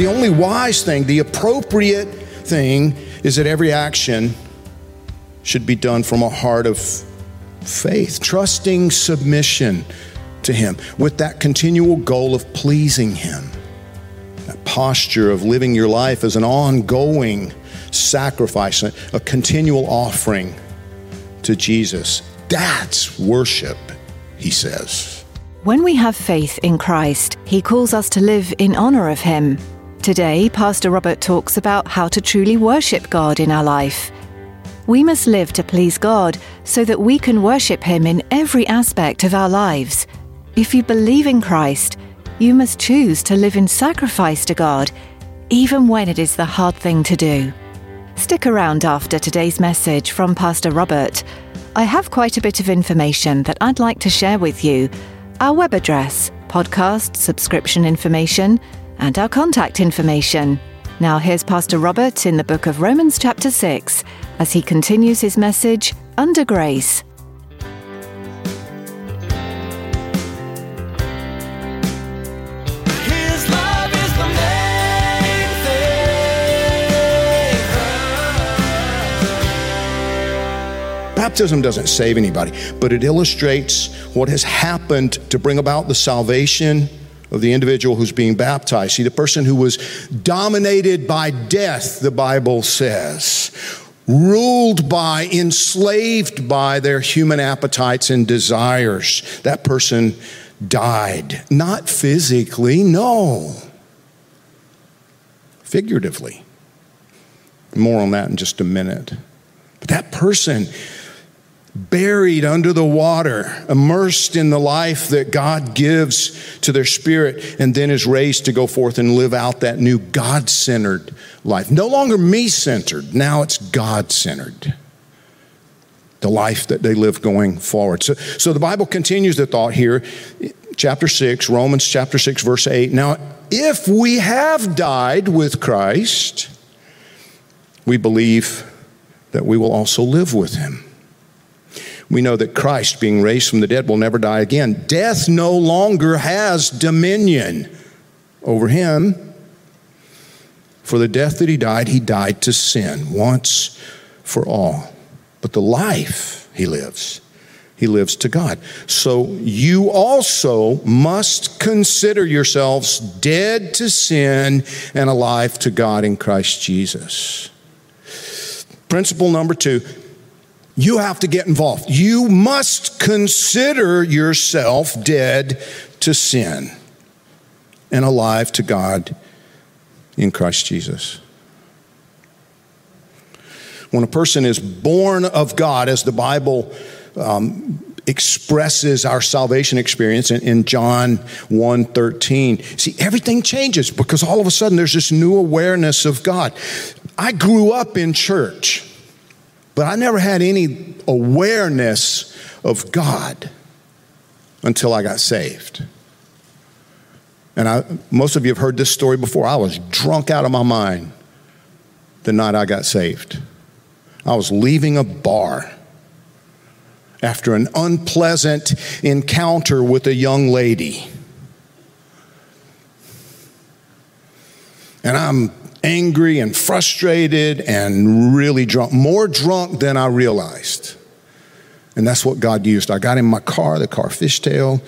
The only wise thing, the appropriate thing, is that every action should be done from a heart of faith, trusting submission to Him, with that continual goal of pleasing Him. That posture of living your life as an ongoing sacrifice, a, continual offering to Jesus. That's worship, He says. When we have faith in Christ, He calls us to live in honor of Him. Today, Pastor Robert talks about how to truly worship God in our life. We must live to please God so that we can worship Him in every aspect of our lives. If you believe in Christ, you must choose to live in sacrifice to God, even when it is the hard thing to do. Stick around after today's message from Pastor Robert. I have quite a bit of information that I'd like to share with you our web address, podcast subscription information, and our contact information. Now, here's Pastor Robert in the book of Romans, chapter 6, as he continues his message, Under Grace. His love is the main thing. Baptism doesn't save anybody, but it illustrates what has happened to bring about the salvation of the individual who's being baptized. See, the person who was dominated by death, the Bible says, ruled by, enslaved by their human appetites and desires, that person died. Not physically, no, figuratively. More on that in just a minute. But that person buried under the water, immersed in the life that God gives to their spirit, and then is raised to go forth and live out that new God centered life. No longer me centered, now it's God centered. The life that they live going forward. So, so the Bible continues the thought here, chapter 6, Romans chapter 6, verse 8. Now, if we have died with Christ, we believe that we will also live with him. We know that Christ, being raised from the dead, will never die again. Death no longer has dominion over him. For the death that he died, he died to sin once for all. But the life he lives, he lives to God. So you also must consider yourselves dead to sin and alive to God in Christ Jesus. Principle number two you have to get involved. You must consider yourself dead to sin and alive to God in Christ Jesus. When a person is born of God, as the Bible um, expresses our salvation experience in, in John 1 13. See, everything changes because all of a sudden there's this new awareness of God. I grew up in church. But I never had any awareness of God until I got saved. And I, most of you have heard this story before. I was drunk out of my mind the night I got saved. I was leaving a bar after an unpleasant encounter with a young lady. And I'm angry and frustrated and really drunk, more drunk than I realized. And that's what God used. I got in my car, the car fishtail,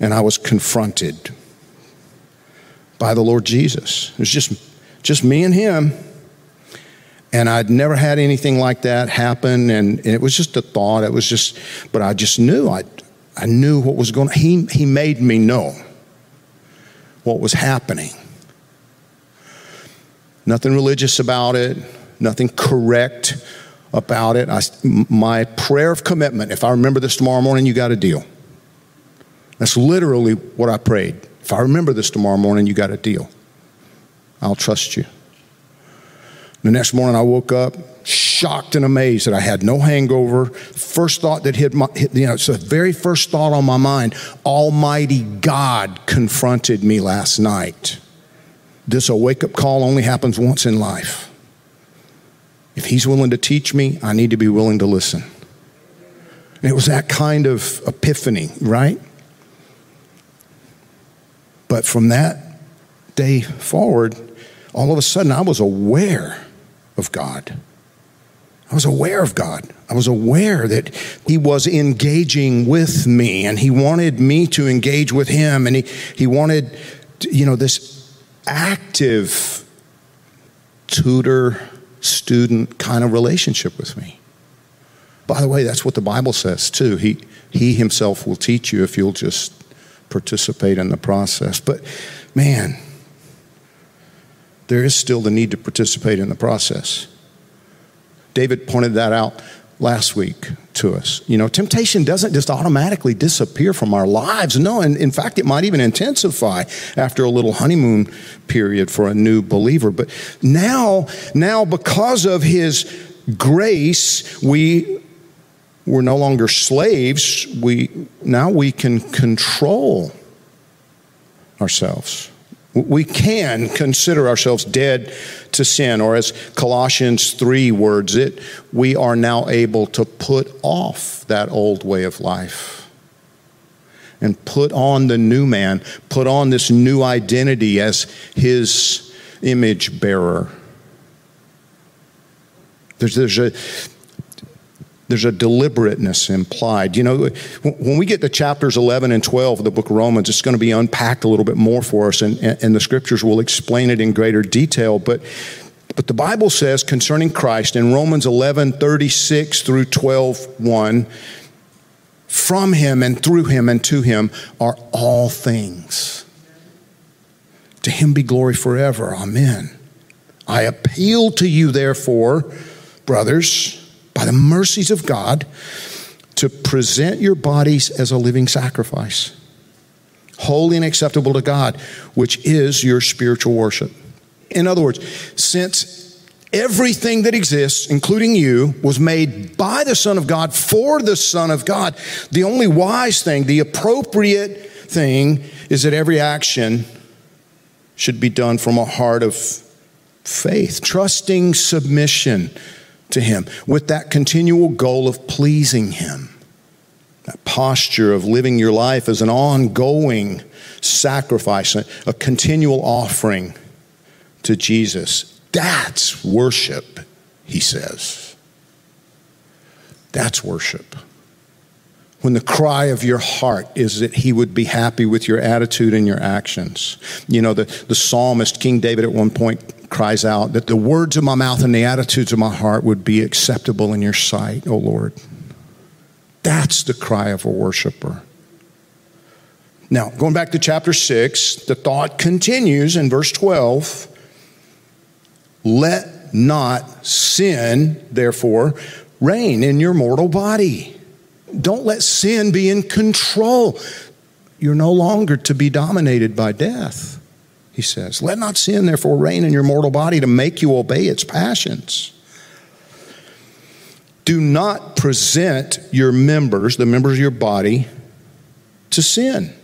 and I was confronted by the Lord Jesus. It was just, just me and him. And I'd never had anything like that happen. And, and it was just a thought. It was just, but I just knew. I, I knew what was going on. He, he made me know what was happening. Nothing religious about it, nothing correct about it. I, my prayer of commitment if I remember this tomorrow morning, you got a deal. That's literally what I prayed. If I remember this tomorrow morning, you got a deal. I'll trust you. The next morning, I woke up shocked and amazed that I had no hangover. First thought that hit my, hit, you know, it's the very first thought on my mind Almighty God confronted me last night. This a wake up call only happens once in life. If He's willing to teach me, I need to be willing to listen. And it was that kind of epiphany, right? But from that day forward, all of a sudden I was aware of God. I was aware of God. I was aware that He was engaging with me and He wanted me to engage with Him. And He, he wanted, you know, this active tutor student kind of relationship with me. By the way, that's what the Bible says too. He, he Himself will teach you if you'll just participate in the process. But man, there is still the need to participate in the process. David pointed that out last week to us. You know, temptation doesn't just automatically disappear from our lives. No, and in fact, it might even intensify after a little honeymoon period for a new believer. But now, now because of his grace, we we're no longer slaves. We now we can control ourselves. We can consider ourselves dead to sin, or as Colossians 3 words it, we are now able to put off that old way of life and put on the new man, put on this new identity as his image bearer. There's, there's a there's a deliberateness implied. You know, when we get to chapters 11 and 12 of the book of Romans, it's going to be unpacked a little bit more for us, and, and the scriptures will explain it in greater detail. But, but the Bible says concerning Christ in Romans 11 36 through 12 1, from him and through him and to him are all things. To him be glory forever. Amen. I appeal to you, therefore, brothers by the mercies of God, to present your bodies as a living sacrifice, holy and acceptable to God, which is your spiritual worship. In other words, since everything that exists, including you, was made by the Son of God for the Son of God, the only wise thing, the appropriate thing, is that every action should be done from a heart of faith, trusting submission to Him with that continual goal of pleasing Him. That posture of living your life as an ongoing sacrifice, a, continual offering to Jesus. That's worship, he says. That's worship. When the cry of your heart is that he would be happy with your attitude and your actions. You know, the, the psalmist, King David, at one point cries out that the words of my mouth and the attitudes of my heart would be acceptable in your sight, O Lord. That's the cry of a worshiper. Now, going back to chapter 6, the thought continues in verse 12. Let not sin, therefore, reign in your mortal body. Don't let sin be in control. You're no longer to be dominated by death he says. Let not sin, therefore, reign in your mortal body to make you obey its passions. Do not present your members, the members of your body, to sin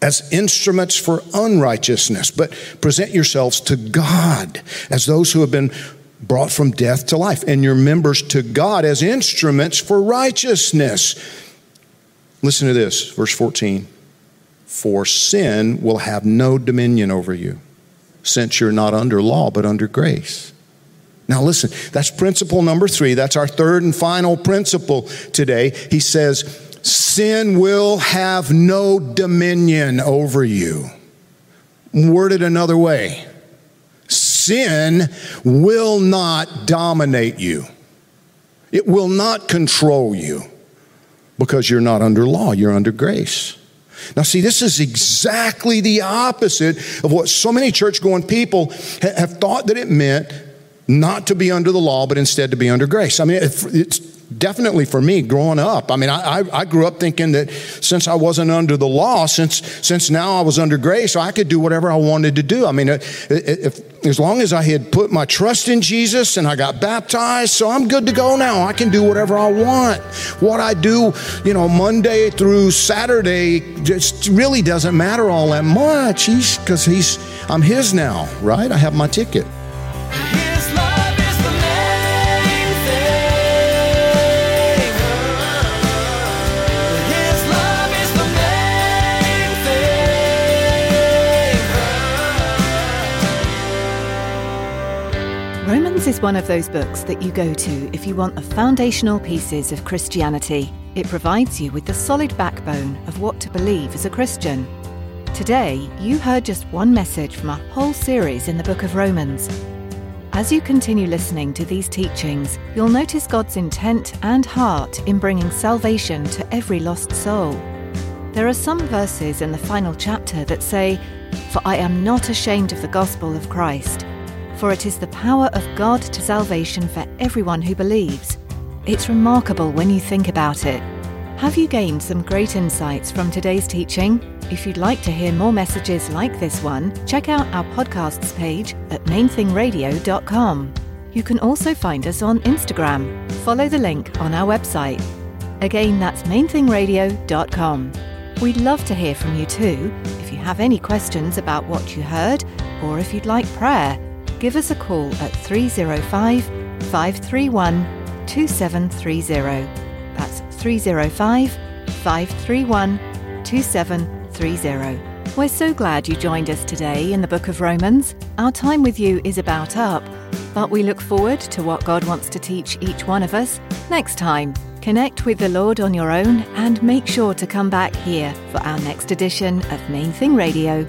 as instruments for unrighteousness, but present yourselves to God as those who have been brought from death to life, and your members to God as instruments for righteousness. Listen to this, verse 14 for sin will have no dominion over you, since you're not under law, but under grace. Now, listen, that's principle number three. That's our third and final principle today. He says, Sin will have no dominion over you. Worded another way, sin will not dominate you, it will not control you because you're not under law, you're under grace. Now, see, this is exactly the opposite of what so many church going people have thought that it meant not to be under the law, but instead to be under grace. I mean, it's definitely for me growing up. I mean, I, I, grew up thinking that since I wasn't under the law, since since now I was under grace, so I could do whatever I wanted to do. I mean, if, as long as I had put my trust in Jesus and I got baptized, so I'm good to go now. I can do whatever I want. What I do, you know, Monday through Saturday, just really doesn't matter all that much. He's because he's I'm his now, right? I have my ticket. Romans is one of those books that you go to if you want the foundational pieces of Christianity. It provides you with the solid backbone of what to believe as a Christian. Today, you heard just one message from a whole series in the book of Romans. As you continue listening to these teachings, you'll notice God's intent and heart in bringing salvation to every lost soul. There are some verses in the final chapter that say, For I am not ashamed of the gospel of Christ, for it is the power of God to salvation for everyone who believes. It's remarkable when you think about it. Have you gained some great insights from today's teaching? If you'd like to hear more messages like this one, check out our podcasts page at mainthingradio.com. You can also find us on Instagram. Follow the link on our website. Again, that's mainthingradio.com. We'd love to hear from you too. If you have any questions about what you heard, or if you'd like prayer, give us a call at 305 531 2730. That's 305 531 2730. We're so glad you joined us today in the book of Romans. Our time with you is about up, but we look forward to what God wants to teach each one of us next time. Connect with the Lord on your own and make sure to come back here for our next edition of Main Thing Radio